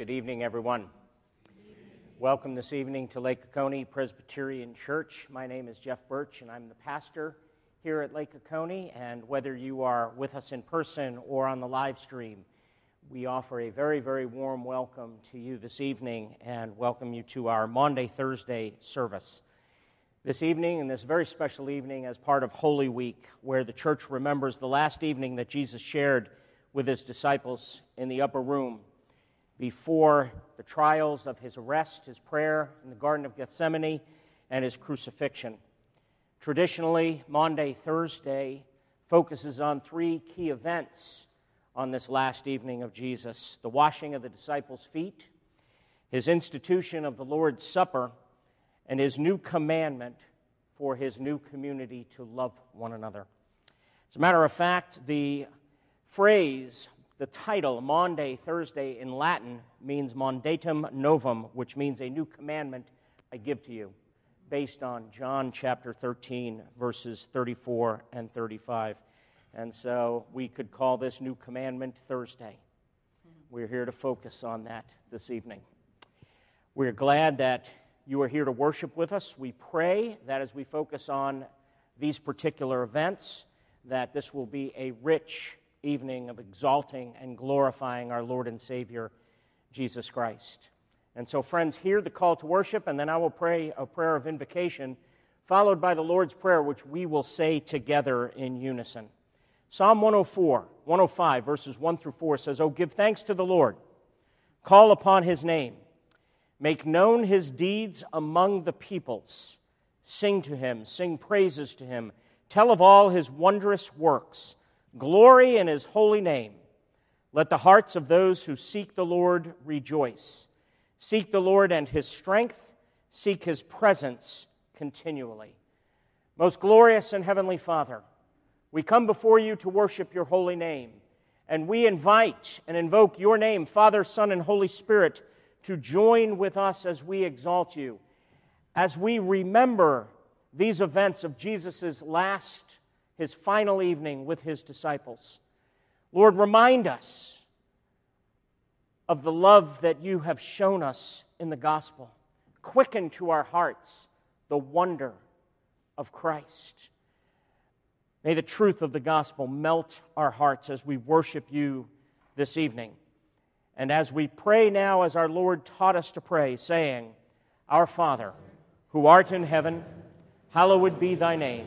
Good evening, everyone. Welcome this evening to Lake Oconee Presbyterian Church. My name is Jeff Birch, and I'm the pastor here at Lake Oconee. And whether you are with us in person or on the live stream, we offer a very, very warm welcome to you this evening and welcome you to our Maundy Thursday service. This evening, and this very special evening, as part of Holy Week, where the church remembers the last evening that Jesus shared with his disciples in the upper room before the trials of his arrest, his prayer in the Garden of Gethsemane, and his crucifixion. Traditionally, Maundy, Thursday focuses on three key events on this last evening of Jesus the washing of the disciples' feet, his institution of the Lord's Supper, and his new commandment for his new community to love one another. As a matter of fact, the phrase the title, Maundy Thursday in Latin, means Mandatum Novum, which means a new commandment I give to you, based on John chapter 13, verses 34 and 35. And so we could call this New Commandment Thursday. We're here to focus on that this evening. We're glad that you are here to worship with us. We pray that as we focus on these particular events, that this will be a rich evening of exalting and glorifying our Lord and Savior, Jesus Christ. And so, friends, hear the call to worship, and then I will pray a prayer of invocation, followed by the Lord's Prayer, which we will say together in unison. Psalm 104, 105, verses 1 through 4 says, Oh, give thanks to the Lord, call upon his name, make known his deeds among the peoples, sing to him, sing praises to him, tell of all his wondrous works. Glory in his holy name. Let the hearts of those who seek the Lord rejoice. Seek the Lord and his strength, seek his presence continually. Most glorious and heavenly Father, we come before you to worship your holy name, and we invite and invoke your name, Father, Son, and Holy Spirit, to join with us as we exalt you, as we remember these events of Jesus' last his final evening with his disciples. Lord, remind us of the love that you have shown us in the gospel. Quicken to our hearts the wonder of Christ. May the truth of the gospel melt our hearts as we worship you this evening. And as we pray now, as our Lord taught us to pray, saying, Our Father, who art in heaven, hallowed be thy name.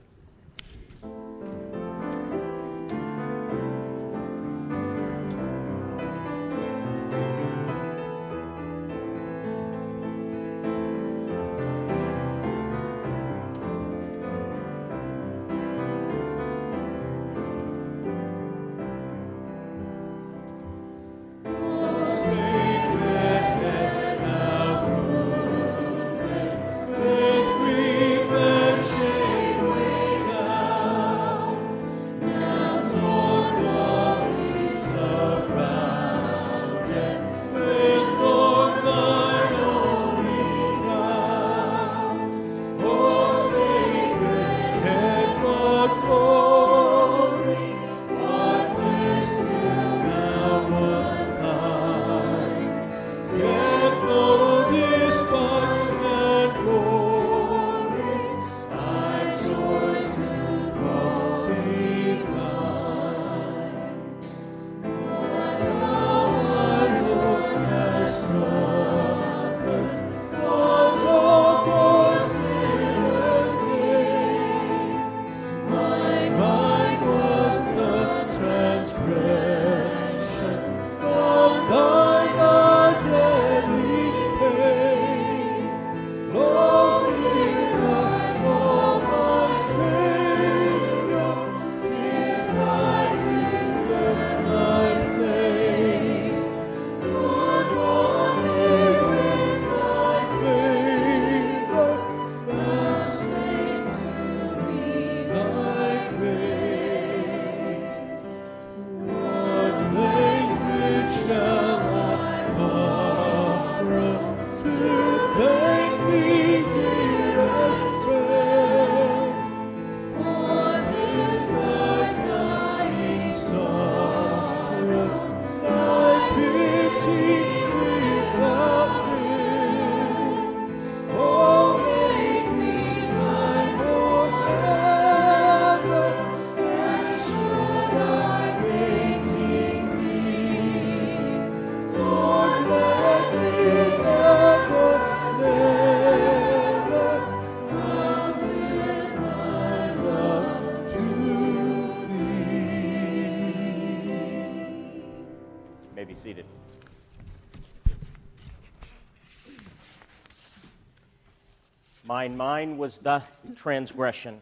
Mine, mine was the transgression,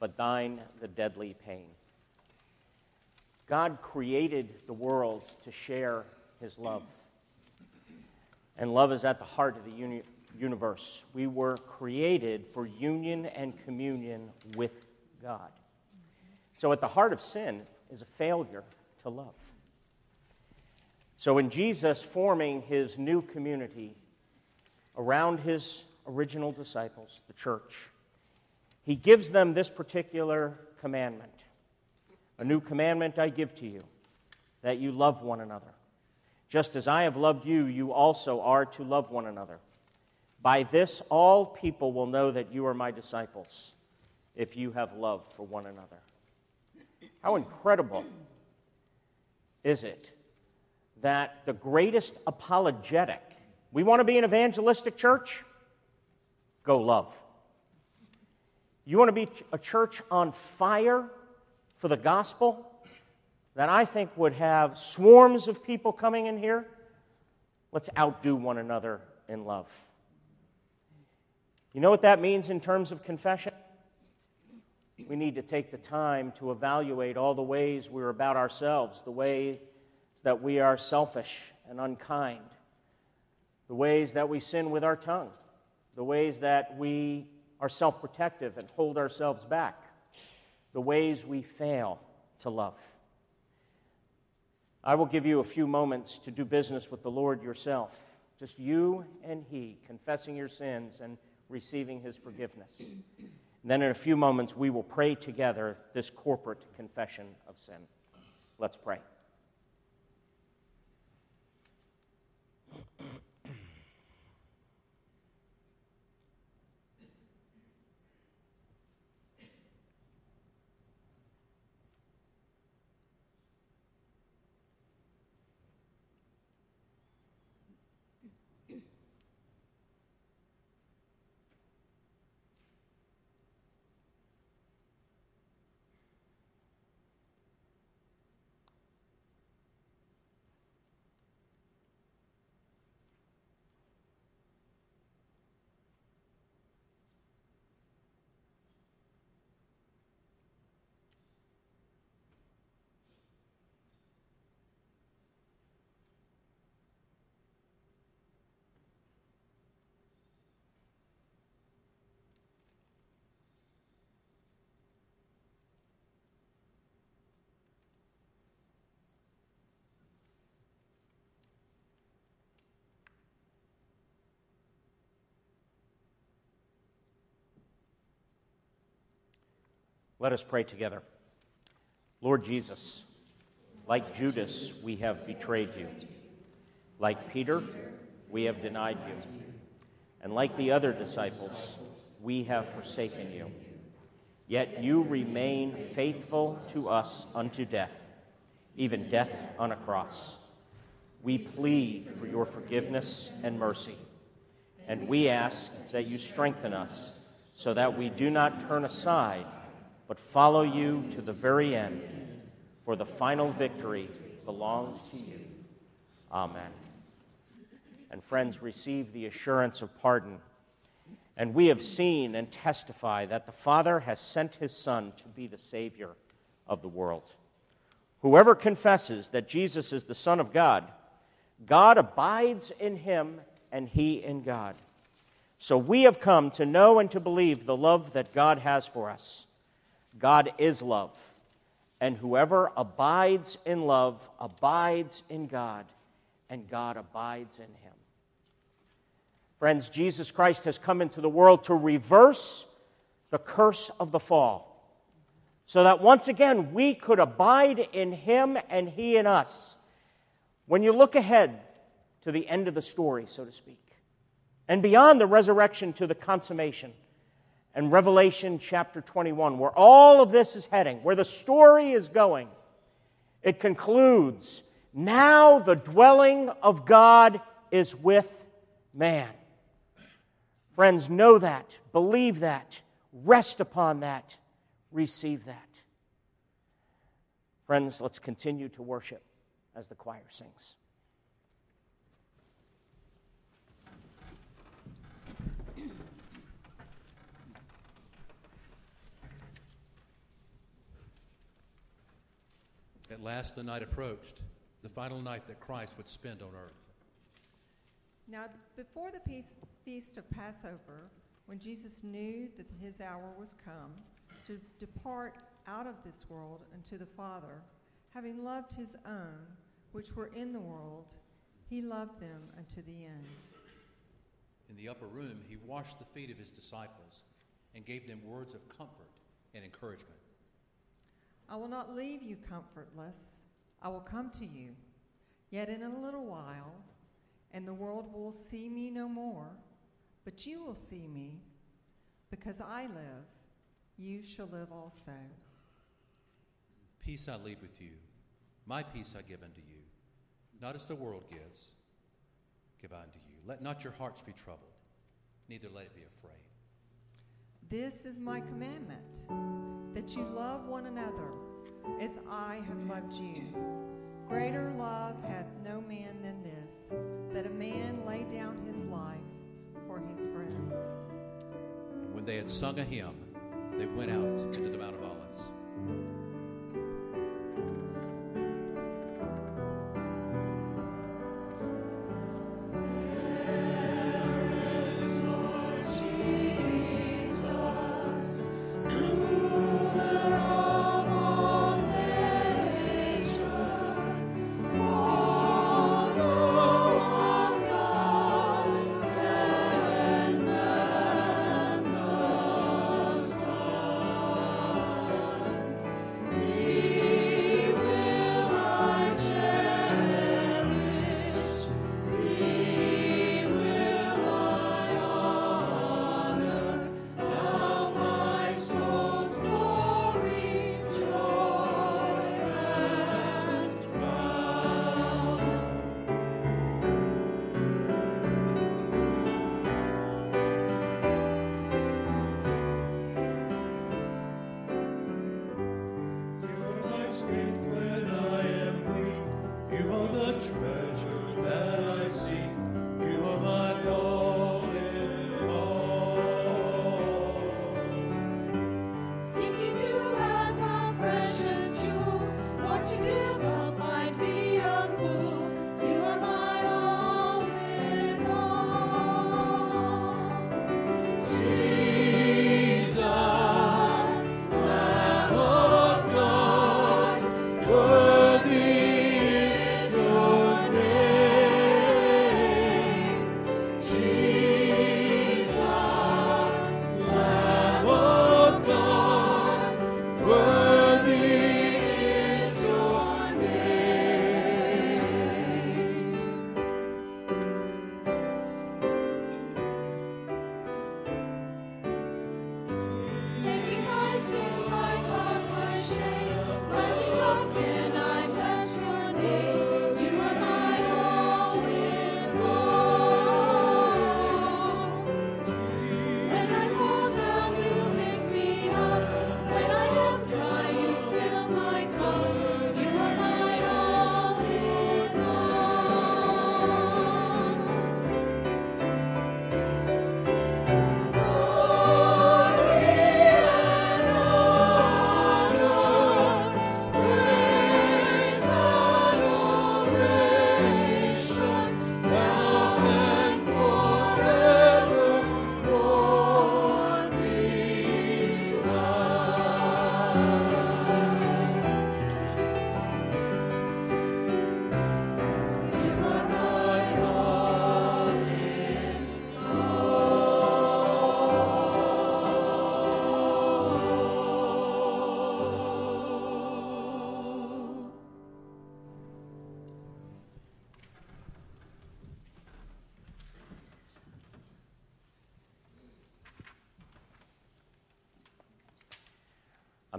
but thine the deadly pain. God created the world to share his love. And love is at the heart of the uni- universe. We were created for union and communion with God. So, at the heart of sin is a failure to love. So, in Jesus forming his new community around his original disciples, the church, he gives them this particular commandment A new commandment I give to you, that you love one another. Just as I have loved you, you also are to love one another. By this, all people will know that you are my disciples, if you have love for one another. How incredible is it that the greatest apologetic, we want to be an evangelistic church? Go love. You want to be a church on fire for the gospel that I think would have swarms of people coming in here? Let's outdo one another in love. You know what that means in terms of confession? We need to take the time to evaluate all the ways we're about ourselves, the ways that we are selfish and unkind, the ways that we sin with our tongue, the ways that we are self protective and hold ourselves back, the ways we fail to love. I will give you a few moments to do business with the Lord yourself, just you and He, confessing your sins and receiving His forgiveness. And then in a few moments, we will pray together this corporate confession of sin. Let's pray. Let us pray together. Lord Jesus, like Judas, we have betrayed you. Like Peter, we have denied you. And like the other disciples, we have forsaken you. Yet you remain faithful to us unto death, even death on a cross. We plead for your forgiveness and mercy, and we ask that you strengthen us so that we do not turn aside but follow you to the very end, for the final victory belongs to you. Amen. And friends, receive the assurance of pardon. And we have seen and testify that the Father has sent his Son to be the Savior of the world. Whoever confesses that Jesus is the Son of God, God abides in him and he in God. So we have come to know and to believe the love that God has for us. God is love, and whoever abides in love abides in God, and God abides in him. Friends, Jesus Christ has come into the world to reverse the curse of the fall, so that once again we could abide in him and he in us. When you look ahead to the end of the story, so to speak, and beyond the resurrection to the consummation, and Revelation chapter 21, where all of this is heading, where the story is going, it concludes now the dwelling of God is with man. Friends, know that, believe that, rest upon that, receive that. Friends, let's continue to worship as the choir sings. At last the night approached, the final night that Christ would spend on earth. Now, before the peace, feast of Passover, when Jesus knew that his hour was come to depart out of this world unto the Father, having loved his own which were in the world, he loved them unto the end. In the upper room, he washed the feet of his disciples and gave them words of comfort and encouragement. I will not leave you comfortless. I will come to you. Yet in a little while, and the world will see me no more, but you will see me. Because I live, you shall live also. Peace I leave with you, my peace I give unto you. Not as the world gives, give I unto you. Let not your hearts be troubled, neither let it be afraid. This is my commandment that you love one another as I have loved you. Greater love hath no man than this, that a man lay down his life for his friends. And when they had sung a hymn, they went out into the Mount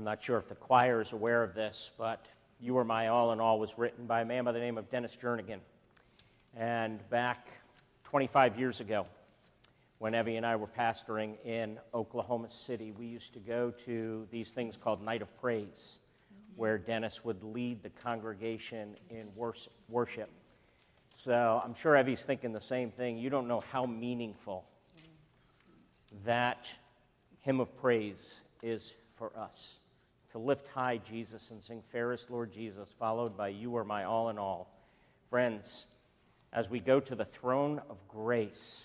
I'm not sure if the choir is aware of this, but You Are My All in All was written by a man by the name of Dennis Jernigan. And back 25 years ago, when Evie and I were pastoring in Oklahoma City, we used to go to these things called Night of Praise, where Dennis would lead the congregation in worship. So I'm sure Evie's thinking the same thing. You don't know how meaningful that hymn of praise is for us to lift high Jesus and sing Fairest Lord Jesus, followed by You Are My All in All. Friends, as we go to the throne of grace,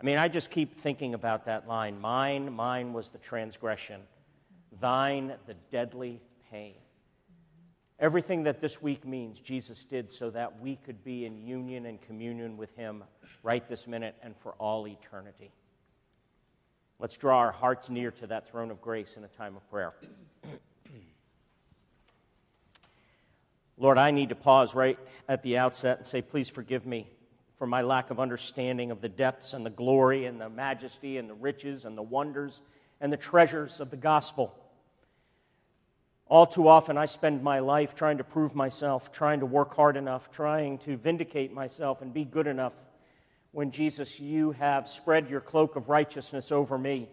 I mean, I just keep thinking about that line Mine, mine was the transgression, thine the deadly pain. Everything that this week means, Jesus did so that we could be in union and communion with Him right this minute and for all eternity. Let's draw our hearts near to that throne of grace in a time of prayer. Lord, I need to pause right at the outset and say, please forgive me for my lack of understanding of the depths and the glory and the majesty and the riches and the wonders and the treasures of the gospel. All too often, I spend my life trying to prove myself, trying to work hard enough, trying to vindicate myself and be good enough. When Jesus, you have spread your cloak of righteousness over me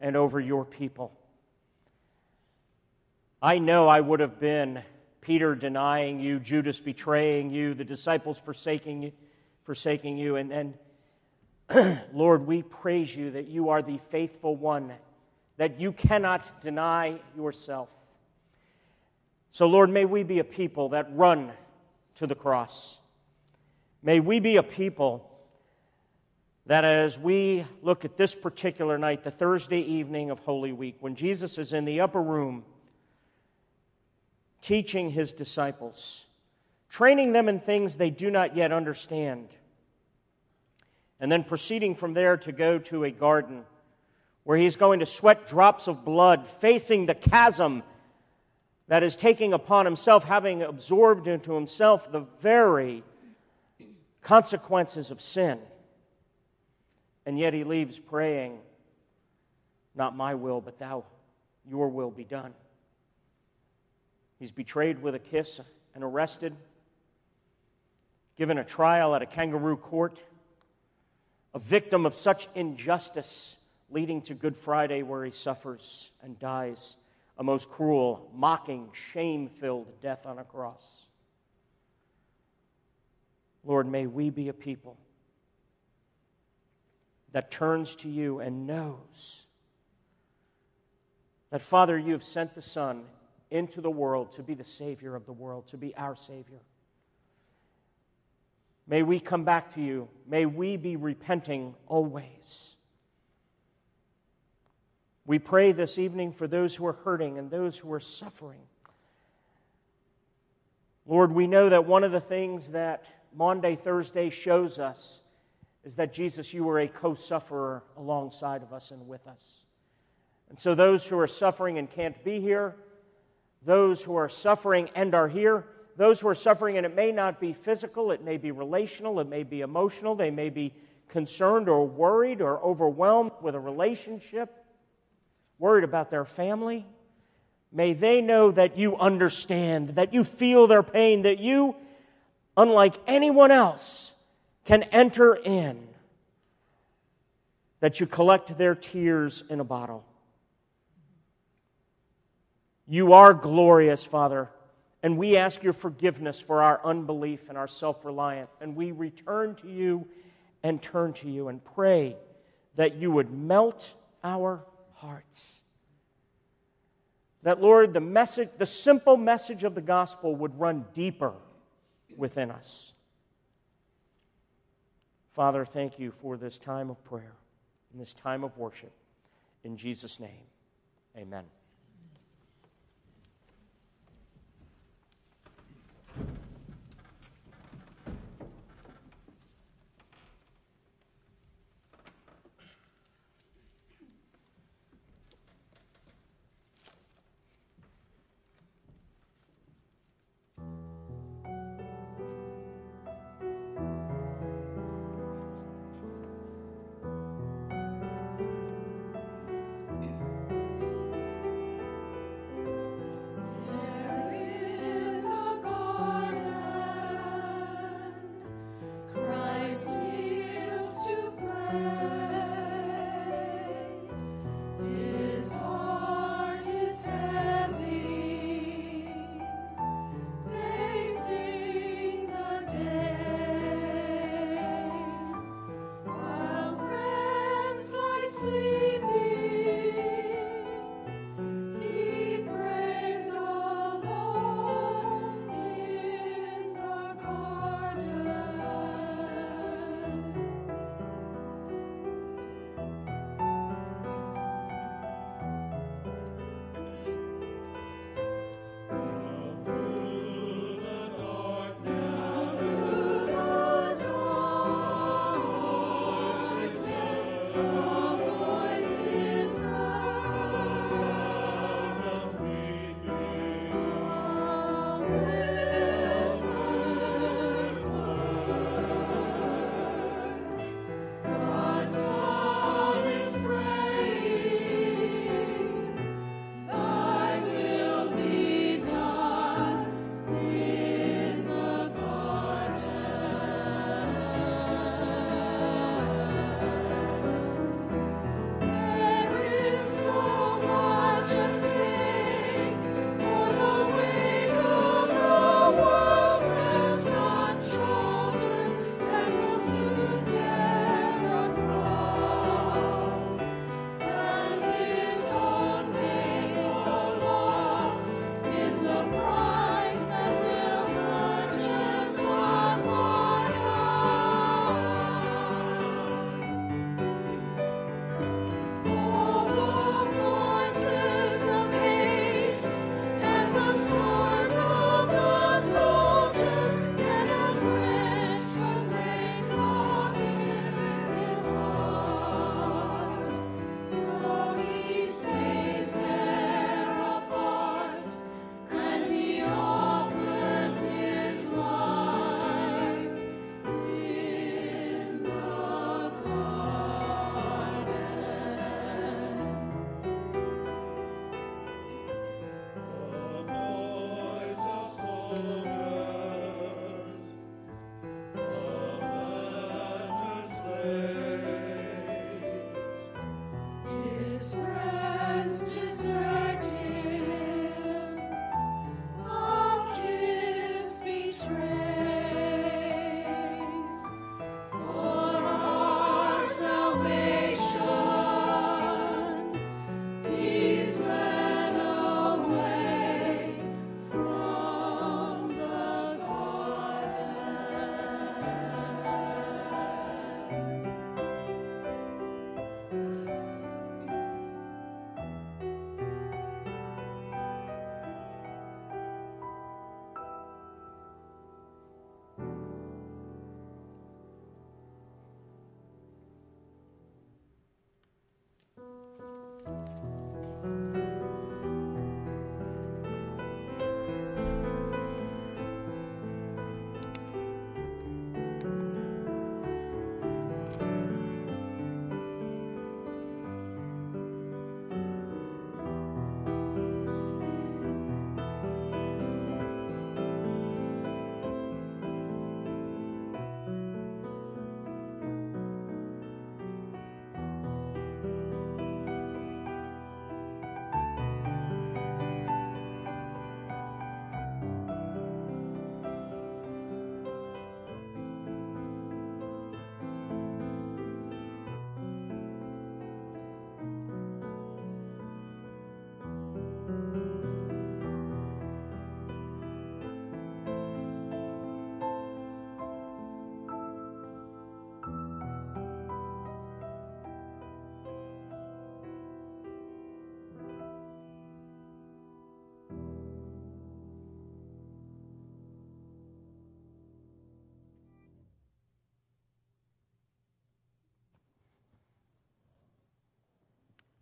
and over your people. I know I would have been Peter denying you, Judas betraying you, the disciples forsaking you, forsaking you. And, and Lord, we praise you that you are the faithful one, that you cannot deny yourself. So, Lord, may we be a people that run to the cross. May we be a people that as we look at this particular night, the Thursday evening of Holy Week, when Jesus is in the upper room teaching his disciples, training them in things they do not yet understand, and then proceeding from there to go to a garden where he's going to sweat drops of blood, facing the chasm that is taking upon himself, having absorbed into himself the very consequences of sin. And yet he leaves praying, Not my will, but thou, your will be done. He's betrayed with a kiss and arrested, given a trial at a kangaroo court, a victim of such injustice, leading to Good Friday, where he suffers and dies a most cruel, mocking, shame filled death on a cross. Lord, may we be a people that turns to you and knows that, Father, you have sent the Son into the world to be the Savior of the world, to be our Savior. May we come back to you. May we be repenting always. We pray this evening for those who are hurting and those who are suffering. Lord, we know that one of the things that Maundy, Thursday shows us is that Jesus, you were a co sufferer alongside of us and with us. And so, those who are suffering and can't be here, those who are suffering and are here, those who are suffering and it may not be physical, it may be relational, it may be emotional, they may be concerned or worried or overwhelmed with a relationship worried about their family. May they know that you understand, that you feel their pain, that you, unlike anyone else, can enter in, that you collect their tears in a bottle. You are glorious, Father, and we ask your forgiveness for our unbelief and our self reliance. And we return to you and turn to you and pray that you would melt our hearts. That, Lord, the message, the simple message of the gospel would run deeper within us. Father, thank you for this time of prayer and this time of worship. In Jesus' name, amen.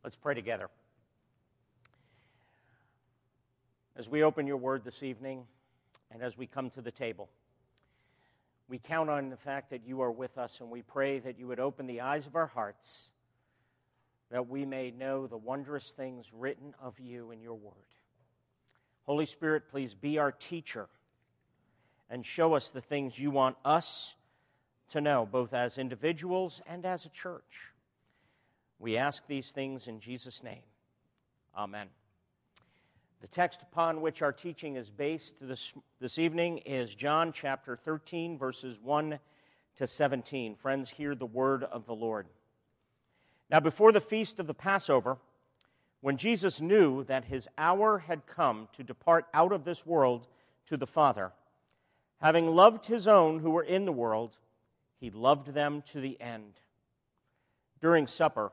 Let's pray together. As we open your word this evening and as we come to the table, we count on the fact that you are with us and we pray that you would open the eyes of our hearts that we may know the wondrous things written of you in your word. Holy Spirit, please be our teacher and show us the things you want us to know, both as individuals and as a church. We ask these things in Jesus' name. Amen. The text upon which our teaching is based this, this evening is John chapter 13, verses 1 to 17. Friends, hear the word of the Lord. Now, before the feast of the Passover, when Jesus knew that his hour had come to depart out of this world to the Father, having loved his own who were in the world, he loved them to the end. During supper,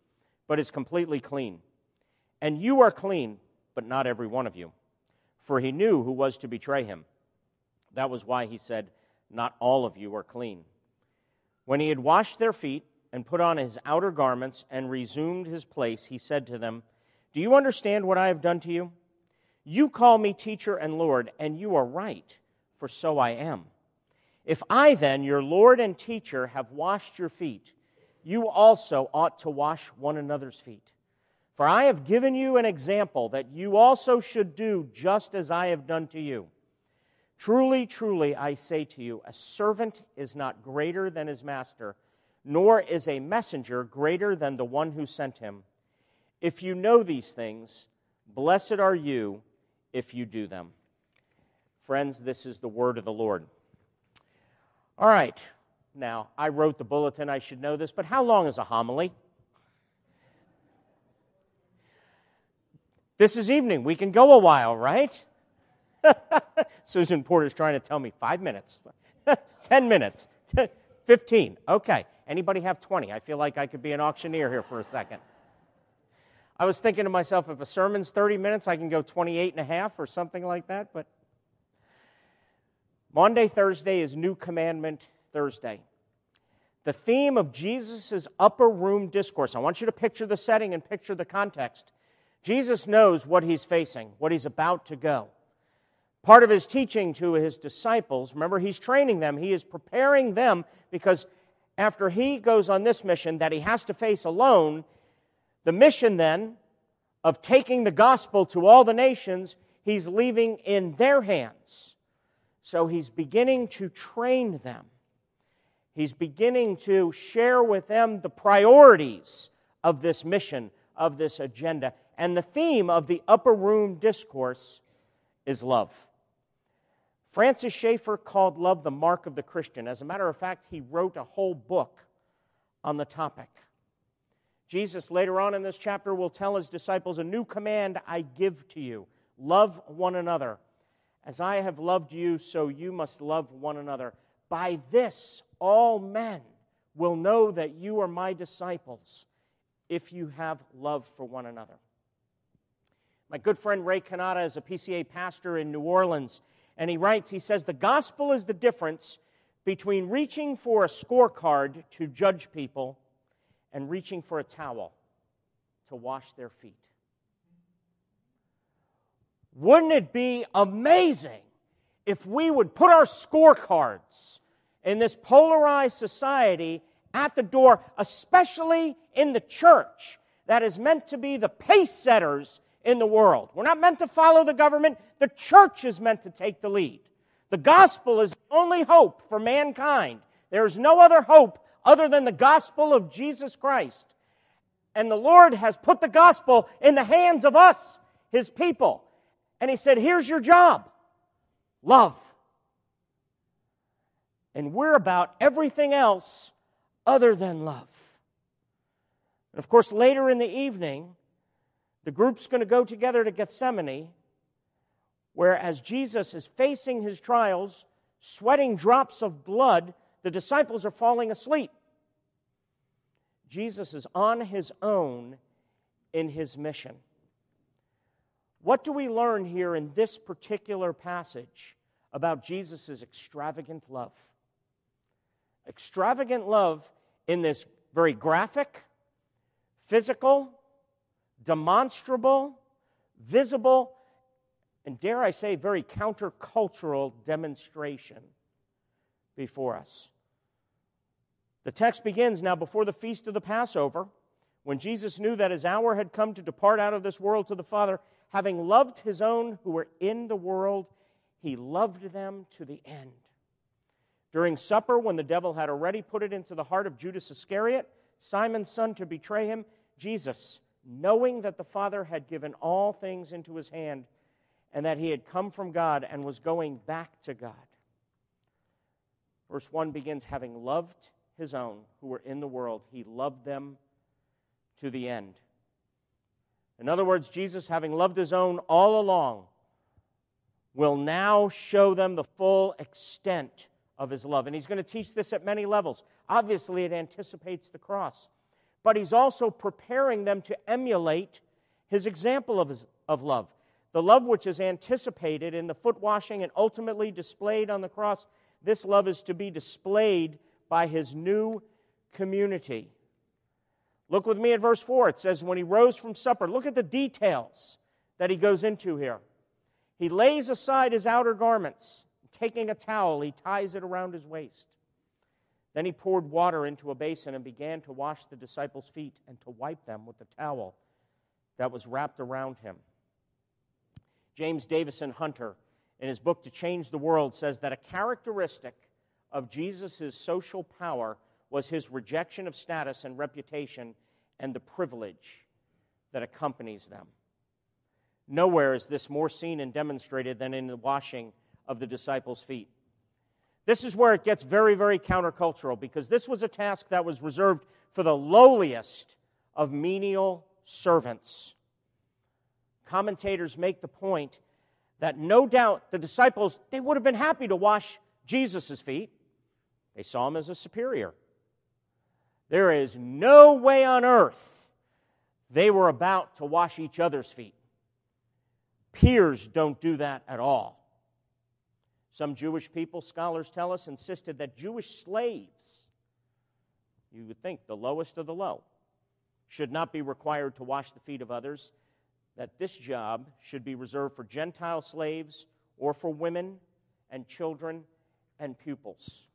but is completely clean. And you are clean, but not every one of you. For he knew who was to betray him. That was why he said, Not all of you are clean. When he had washed their feet and put on his outer garments and resumed his place, he said to them, Do you understand what I have done to you? You call me teacher and Lord, and you are right, for so I am. If I then, your Lord and teacher, have washed your feet, you also ought to wash one another's feet. For I have given you an example that you also should do just as I have done to you. Truly, truly, I say to you, a servant is not greater than his master, nor is a messenger greater than the one who sent him. If you know these things, blessed are you if you do them. Friends, this is the word of the Lord. All right, Now, I wrote the bulletin, I should know this, but how long is a homily? This is evening. We can go a while, right? Susan Porter's trying to tell me five minutes, 10 minutes, 15. Okay. Anybody have 20? I feel like I could be an auctioneer here for a second. I was thinking to myself, if a sermon's 30 minutes, I can go 28 and a half or something like that. But Maundy, Thursday is New Commandment Thursday. The theme of Jesus' upper room discourse, I want you to picture the setting and picture the context. Jesus knows what he's facing, what he's about to go. Part of his teaching to his disciples, remember, he's training them, he is preparing them because after he goes on this mission that he has to face alone, the mission then of taking the gospel to all the nations, he's leaving in their hands. So he's beginning to train them. He's beginning to share with them the priorities of this mission, of this agenda. And the theme of the upper room discourse is love. Francis Schaeffer called love the mark of the Christian. As a matter of fact, he wrote a whole book on the topic. Jesus, later on in this chapter, will tell his disciples, A new command I give to you love one another. As I have loved you, so you must love one another. By this, all men will know that you are my disciples if you have love for one another. My good friend Ray Cannata is a PCA pastor in New Orleans, and he writes, he says, The gospel is the difference between reaching for a scorecard to judge people and reaching for a towel to wash their feet. Wouldn't it be amazing if we would put our scorecards in this polarized society at the door, especially in the church that is meant to be the pace setters in the world? We're not meant to follow the government, the church is meant to take the lead. The gospel is the only hope for mankind. There is no other hope other than the gospel of Jesus Christ. And the Lord has put the gospel in the hands of us, his people. And he said, Here's your job love. And we're about everything else other than love. And of course, later in the evening, the group's going to go together to Gethsemane, where as Jesus is facing his trials, sweating drops of blood, the disciples are falling asleep. Jesus is on his own in his mission. What do we learn here in this particular passage about Jesus' extravagant love? Extravagant love in this very graphic, physical, demonstrable, visible, and dare I say, very countercultural demonstration before us. The text begins now before the feast of the Passover, when Jesus knew that his hour had come to depart out of this world to the Father, having loved his own who were in the world, he loved them to the end. During supper, when the devil had already put it into the heart of Judas Iscariot, Simon's son, to betray him, Jesus, knowing that the Father had given all things into his hand, and that he had come from God and was going back to God. Verse 1 begins having loved his own who were in the world, he loved them to the end. In other words, Jesus, having loved his own all along, will now show them the full extent of his love. And he's going to teach this at many levels. Obviously, it anticipates the cross, but he's also preparing them to emulate his example of, his, of love. The love which is anticipated in the foot washing and ultimately displayed on the cross, this love is to be displayed by his new community. Look with me at verse 4. It says, When he rose from supper, look at the details that he goes into here. He lays aside his outer garments, taking a towel, he ties it around his waist. Then he poured water into a basin and began to wash the disciples' feet and to wipe them with the towel that was wrapped around him. James Davison Hunter, in his book To Change the World, says that a characteristic of Jesus' social power was his rejection of status and reputation and the privilege that accompanies them. Nowhere is this more seen and demonstrated than in the washing of the disciples' feet. This is where it gets very, very countercultural because this was a task that was reserved for the lowliest of menial servants. Commentators make the point that no doubt the disciples they would have been happy to wash Jesus' feet. They saw him as a superior. There is no way on earth they were about to wash each other's feet. Peers don't do that at all. Some Jewish people, scholars tell us, insisted that Jewish slaves, you would think the lowest of the low, should not be required to wash the feet of others, that this job should be reserved for Gentile slaves or for women and children and pupils.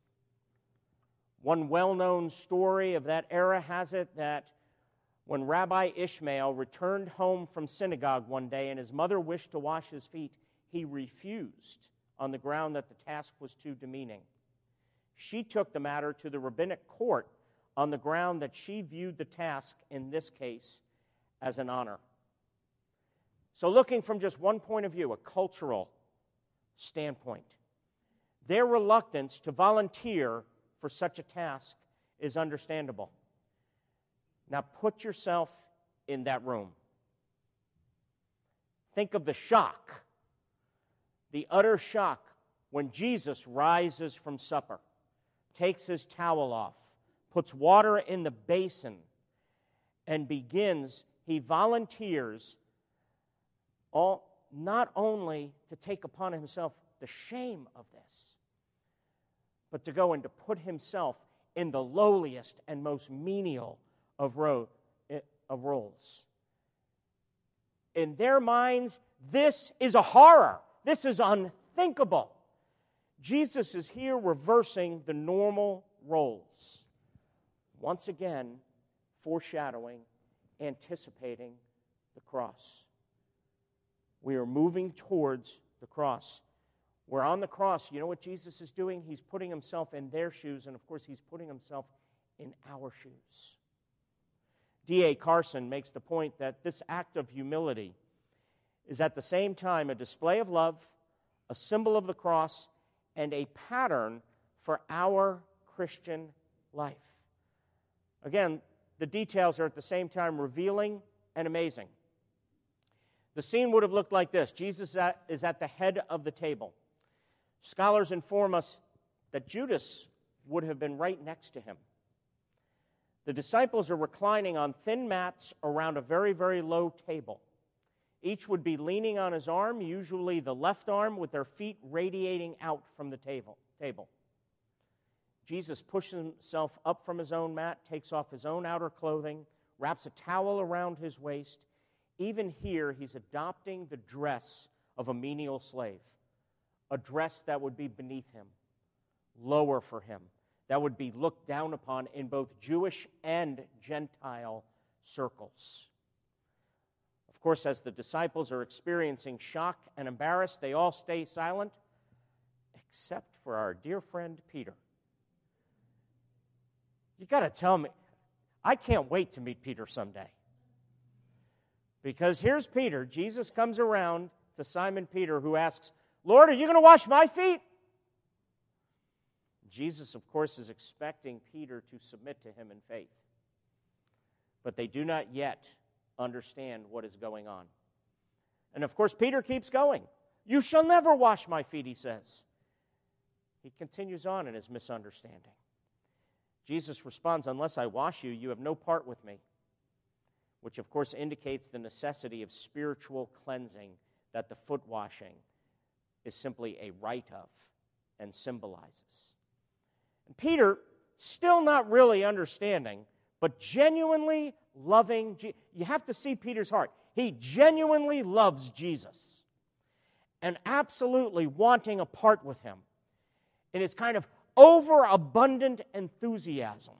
One well known story of that era has it that when Rabbi Ishmael returned home from synagogue one day and his mother wished to wash his feet, he refused on the ground that the task was too demeaning. She took the matter to the rabbinic court on the ground that she viewed the task, in this case, as an honor. So, looking from just one point of view, a cultural standpoint, their reluctance to volunteer for such a task is understandable. Now, put yourself in that room. Think of the shock the utter shock when Jesus rises from supper, takes his towel off, puts water in the basin, and begins, he volunteers all, not only to take upon himself the shame of this, but to go and to put himself in the lowliest and most menial of, ro- eh, of roles. In their minds, this is a horror. This is unthinkable. Jesus is here reversing the normal roles. Once again, foreshadowing, anticipating the cross. We are moving towards the cross. We're on the cross. You know what Jesus is doing? He's putting himself in their shoes, and of course, he's putting himself in our shoes. D.A. Carson makes the point that this act of humility is at the same time a display of love, a symbol of the cross, and a pattern for our Christian life. Again, the details are at the same time revealing and amazing. The scene would have looked like this Jesus is at the head of the table. Scholars inform us that Judas would have been right next to him. The disciples are reclining on thin mats around a very, very low table. Each would be leaning on his arm, usually the left arm, with their feet radiating out from the table. table. Jesus pushes himself up from his own mat, takes off his own outer clothing, wraps a towel around his waist. Even here, he's adopting the dress of a menial slave, a dress that would be beneath him, lower for him, that would be looked down upon in both Jewish and Gentile circles Of course, as the disciples are experiencing shock and embarrassed, they all stay silent, except for our dear friend Peter. You got to tell me, I can't wait to meet Peter someday. Because here's Peter. Jesus comes around to Simon Peter, who asks, Lord, are you going to wash my feet? Jesus, of course, is expecting Peter to submit to him in faith. But they do not yet understand what is going on. And of course, Peter keeps going. You shall never wash my feet, he says. He continues on in his misunderstanding. Jesus responds, Unless I wash you, you have no part with me. Which, of course, indicates the necessity of spiritual cleansing that the foot washing is simply a rite of and symbolizes. And Peter, still not really understanding, but genuinely loving. You have to see Peter's heart. He genuinely loves Jesus and absolutely wanting a part with him in his kind of overabundant enthusiasm.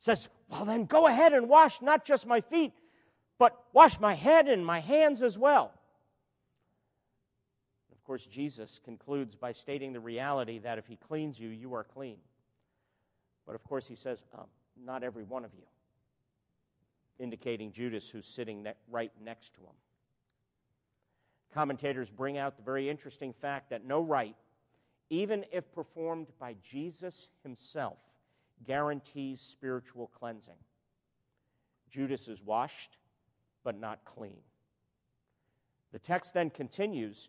Says, Well, then go ahead and wash not just my feet, but wash my head and my hands as well. Course, Jesus concludes by stating the reality that if he cleans you, you are clean. But of course, he says, um, Not every one of you indicating Judas, who's sitting ne- right next to him. Commentators bring out the very interesting fact that no rite even if performed by Jesus himself, guarantees spiritual cleansing. Judas is washed, but not clean. The text then continues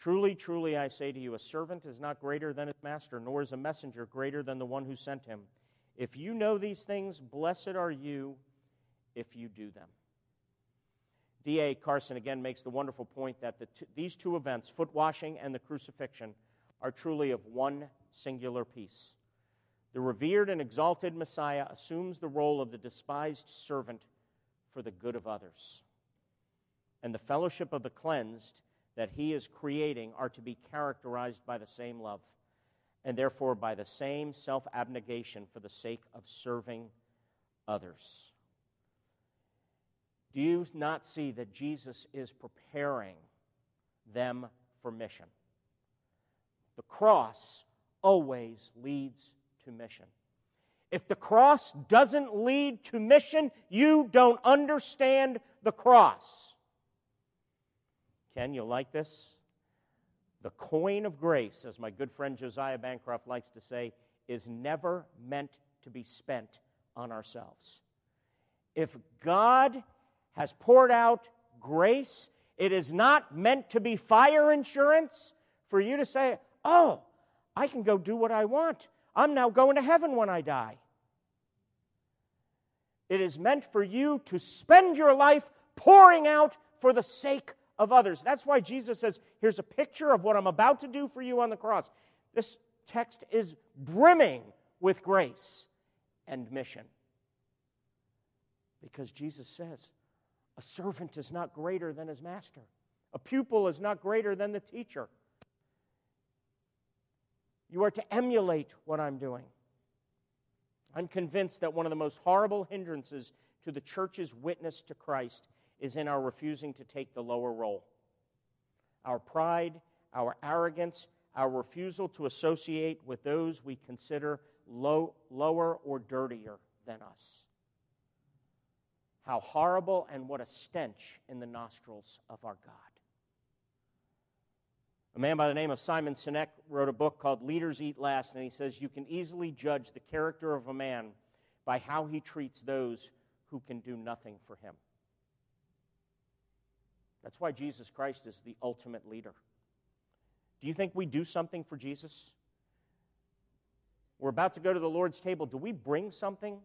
Truly, truly, I say to you, a servant is not greater than his master, nor is a messenger greater than the one who sent him. If you know these things, blessed are you if you do them. D.A. Carson again makes the wonderful point that the these two events, foot washing and the crucifixion, are truly of one singular piece. The revered and exalted Messiah assumes the role of the despised servant for the good of others. And the fellowship of the cleansed that he is creating are to be characterized by the same love and therefore by the same self abnegation for the sake of serving others. Do you not see that Jesus is preparing them for mission? The cross always leads to mission. If the cross doesn't lead to mission, you don't understand the cross. Ken, you like this? The coin of grace, as my good friend Josiah Bancroft likes to say, is never meant to be spent on ourselves. If God has poured out grace, it is not meant to be fire insurance for you to say, oh, I can go do what I want. I'm now going to heaven when I die. It is meant for you to spend your life pouring out for the sake of others. That's why Jesus says, Here's a picture of what I'm about to do for you on the cross. This text is brimming with grace and mission. Because Jesus says, A servant is not greater than his master, a pupil is not greater than the teacher. You are to emulate what I'm doing. I'm convinced that one of the most horrible hindrances to the church's witness to Christ is in our refusing to take the lower role. Our pride, our arrogance, our refusal to associate with those we consider low, lower or dirtier than us. How horrible and what a stench in the nostrils of our God. A man by the name of Simon Sinek wrote a book called Leaders Eat Last, and he says you can easily judge the character of a man by how he treats those who can do nothing for him. That's why Jesus Christ is the ultimate leader. Do you think we do something for Jesus? We're about to go to the Lord's table. Do we bring something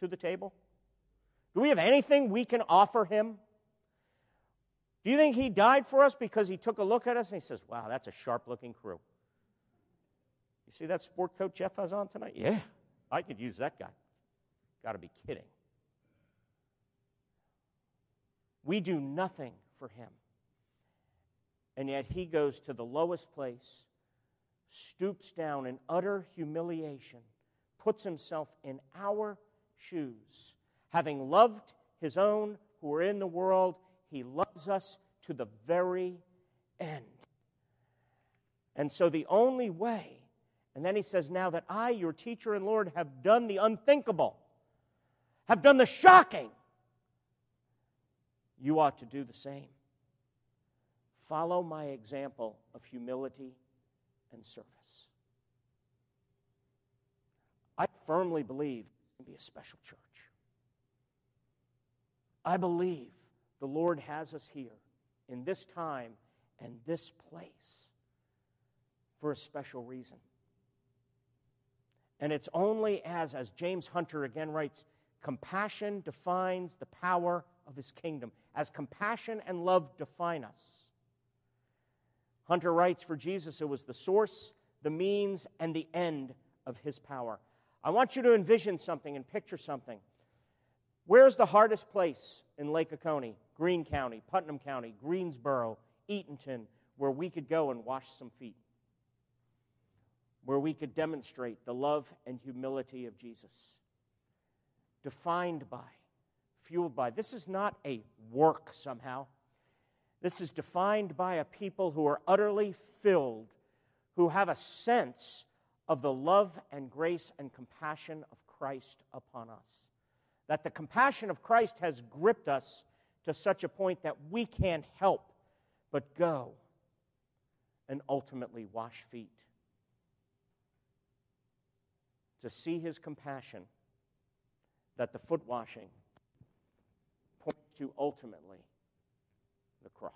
to the table? Do we have anything we can offer him? Do you think he died for us because he took a look at us and he says, Wow, that's a sharp looking crew? You see that sport coat Jeff has on tonight? Yeah, I could use that guy. Got to be kidding. We do nothing for him. And yet he goes to the lowest place, stoops down in utter humiliation, puts himself in our shoes. Having loved his own who are in the world, he loves us to the very end. And so the only way, and then he says, Now that I, your teacher and Lord, have done the unthinkable, have done the shocking, you ought to do the same. Follow my example of humility and service. I firmly believe it can be a special church. I believe the Lord has us here in this time and this place for a special reason. And it's only as, as James Hunter again writes, compassion defines the power of his kingdom, as compassion and love define us. Hunter writes, for Jesus, it was the source, the means, and the end of his power. I want you to envision something and picture something. Where's the hardest place in Lake Oconee? Greene County, Putnam County, Greensboro, Eatonton, where we could go and wash some feet, where we could demonstrate the love and humility of Jesus. defined by, fueled by. This is not a work somehow. This is defined by a people who are utterly filled, who have a sense of the love and grace and compassion of Christ upon us. That the compassion of Christ has gripped us to such a point that we can't help but go and ultimately wash feet. To see his compassion, that the foot washing to ultimately the cross.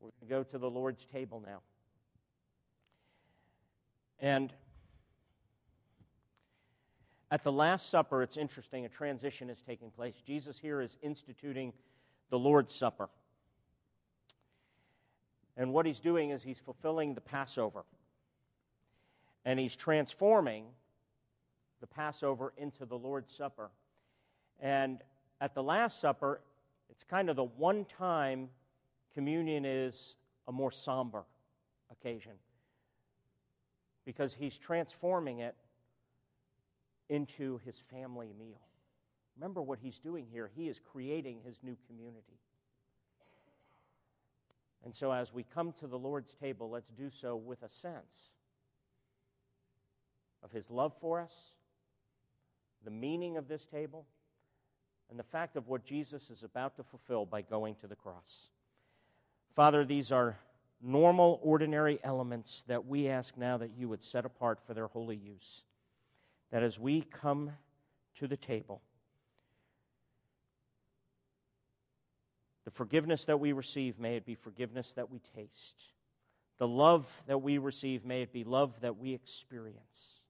We're going to go to the Lord's table now. And at the Last Supper, it's interesting, a transition is taking place. Jesus here is instituting the Lord's Supper. And what he's doing is he's fulfilling the Passover. And he's transforming the Passover into the Lord's Supper. And at the Last Supper, it's kind of the one time communion is a more somber occasion because he's transforming it into his family meal. Remember what he's doing here. He is creating his new community. And so, as we come to the Lord's table, let's do so with a sense of his love for us, the meaning of this table, and the fact of what Jesus is about to fulfill by going to the cross. Father, these are normal, ordinary elements that we ask now that you would set apart for their holy use. That as we come to the table, the forgiveness that we receive, may it be forgiveness that we taste. The love that we receive, may it be love that we experience.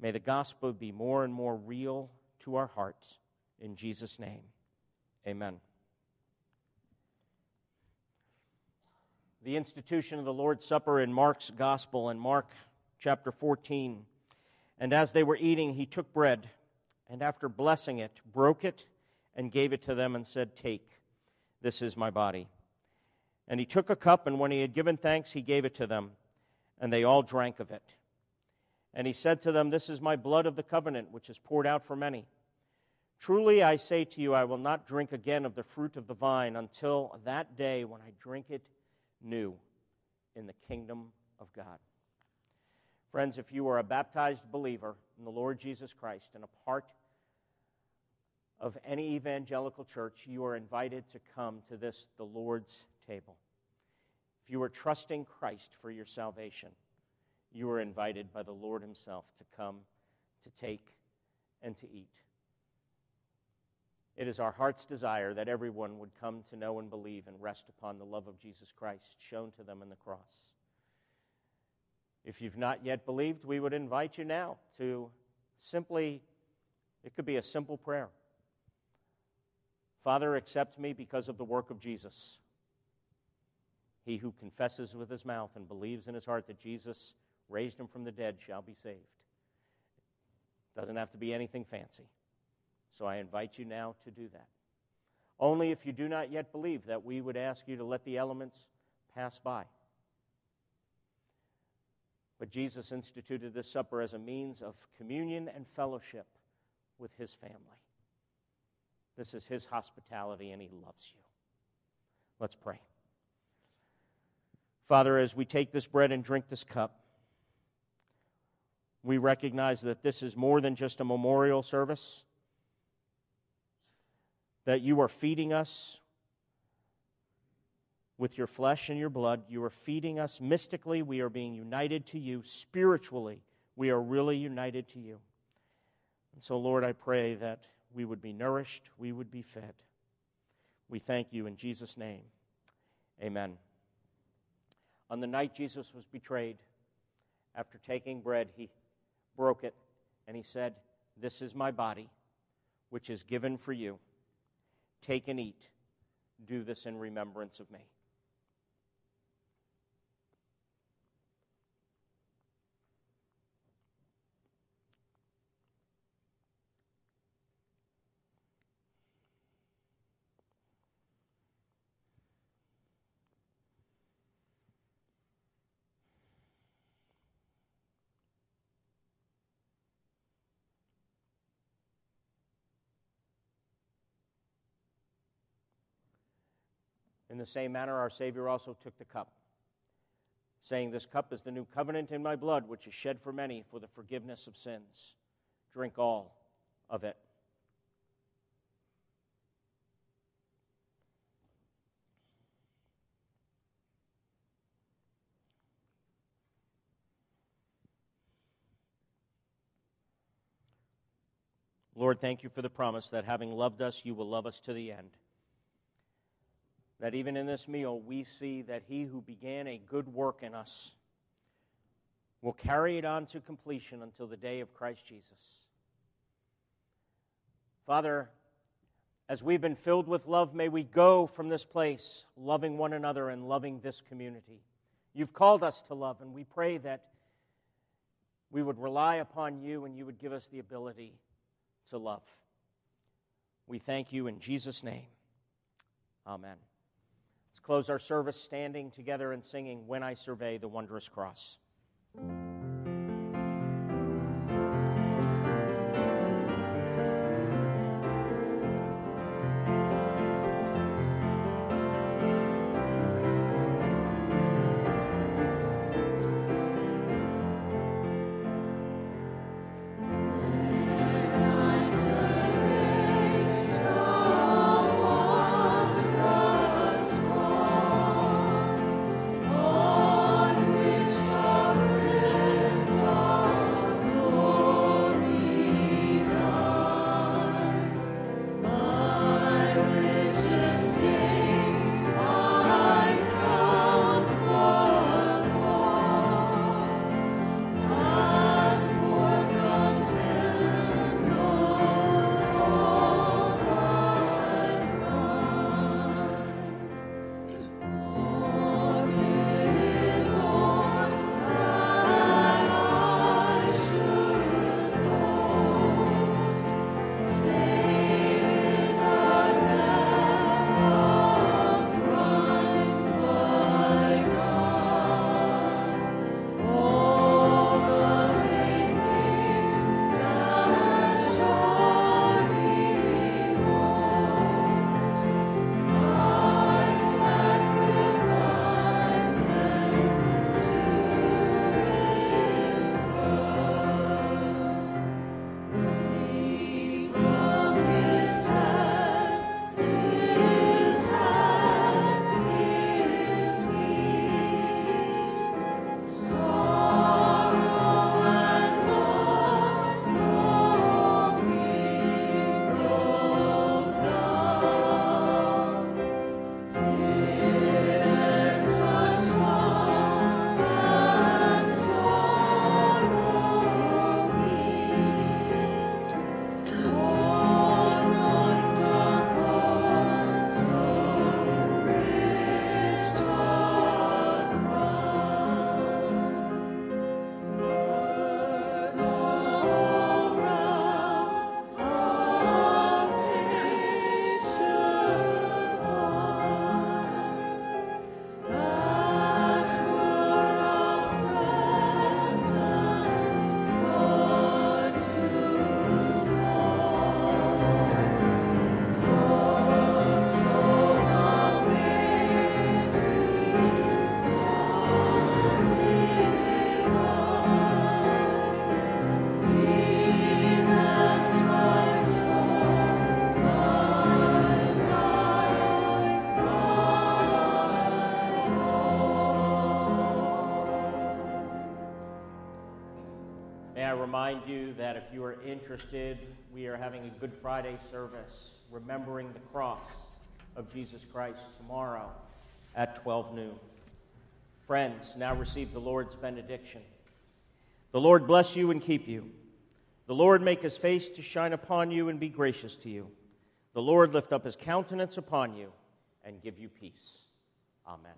May the gospel be more and more real to our hearts. In Jesus' name, amen. The institution of the Lord's Supper in Mark's Gospel, in Mark chapter 14. And as they were eating, he took bread, and after blessing it, broke it, and gave it to them, and said, Take, this is my body. And he took a cup, and when he had given thanks, he gave it to them, and they all drank of it. And he said to them, This is my blood of the covenant, which is poured out for many. Truly I say to you, I will not drink again of the fruit of the vine until that day when I drink it new in the kingdom of God. Friends, if you are a baptized believer in the Lord Jesus Christ and a part of any evangelical church, you are invited to come to this, the Lord's table. If you are trusting Christ for your salvation, you are invited by the Lord Himself to come, to take, and to eat. It is our heart's desire that everyone would come to know and believe and rest upon the love of Jesus Christ shown to them in the cross. If you've not yet believed, we would invite you now to simply, it could be a simple prayer. Father, accept me because of the work of Jesus. He who confesses with his mouth and believes in his heart that Jesus raised him from the dead shall be saved. Doesn't have to be anything fancy. So I invite you now to do that. Only if you do not yet believe that we would ask you to let the elements pass by. But Jesus instituted this supper as a means of communion and fellowship with his family. This is his hospitality, and he loves you. Let's pray. Father, as we take this bread and drink this cup, we recognize that this is more than just a memorial service, that you are feeding us with your flesh and your blood. You are feeding us mystically. We are being united to you. Spiritually, we are really united to you. And so, Lord, I pray that we would be nourished, we would be fed. We thank you in Jesus' name. Amen. On the night Jesus was betrayed, after taking bread, he broke it, and he said, This is my body, which is given for you. Take and eat. Do this in remembrance of me. The same manner, our Savior also took the cup, saying, This cup is the new covenant in my blood, which is shed for many for the forgiveness of sins. Drink all of it. Lord, thank you for the promise that having loved us, you will love us to the end. That even in this meal, we see that he who began a good work in us will carry it on to completion until the day of Christ Jesus. Father, as we've been filled with love, may we go from this place loving one another and loving this community. You've called us to love, and we pray that we would rely upon you and you would give us the ability to love. We thank you in Jesus' name. Amen. Let's close our service standing together and singing When I Survey the Wondrous Cross. Interested, we are having a Good Friday service remembering the cross of Jesus Christ tomorrow at 12 noon. Friends, now receive the Lord's benediction. The Lord bless you and keep you. The Lord make his face to shine upon you and be gracious to you. The Lord lift up his countenance upon you and give you peace. Amen.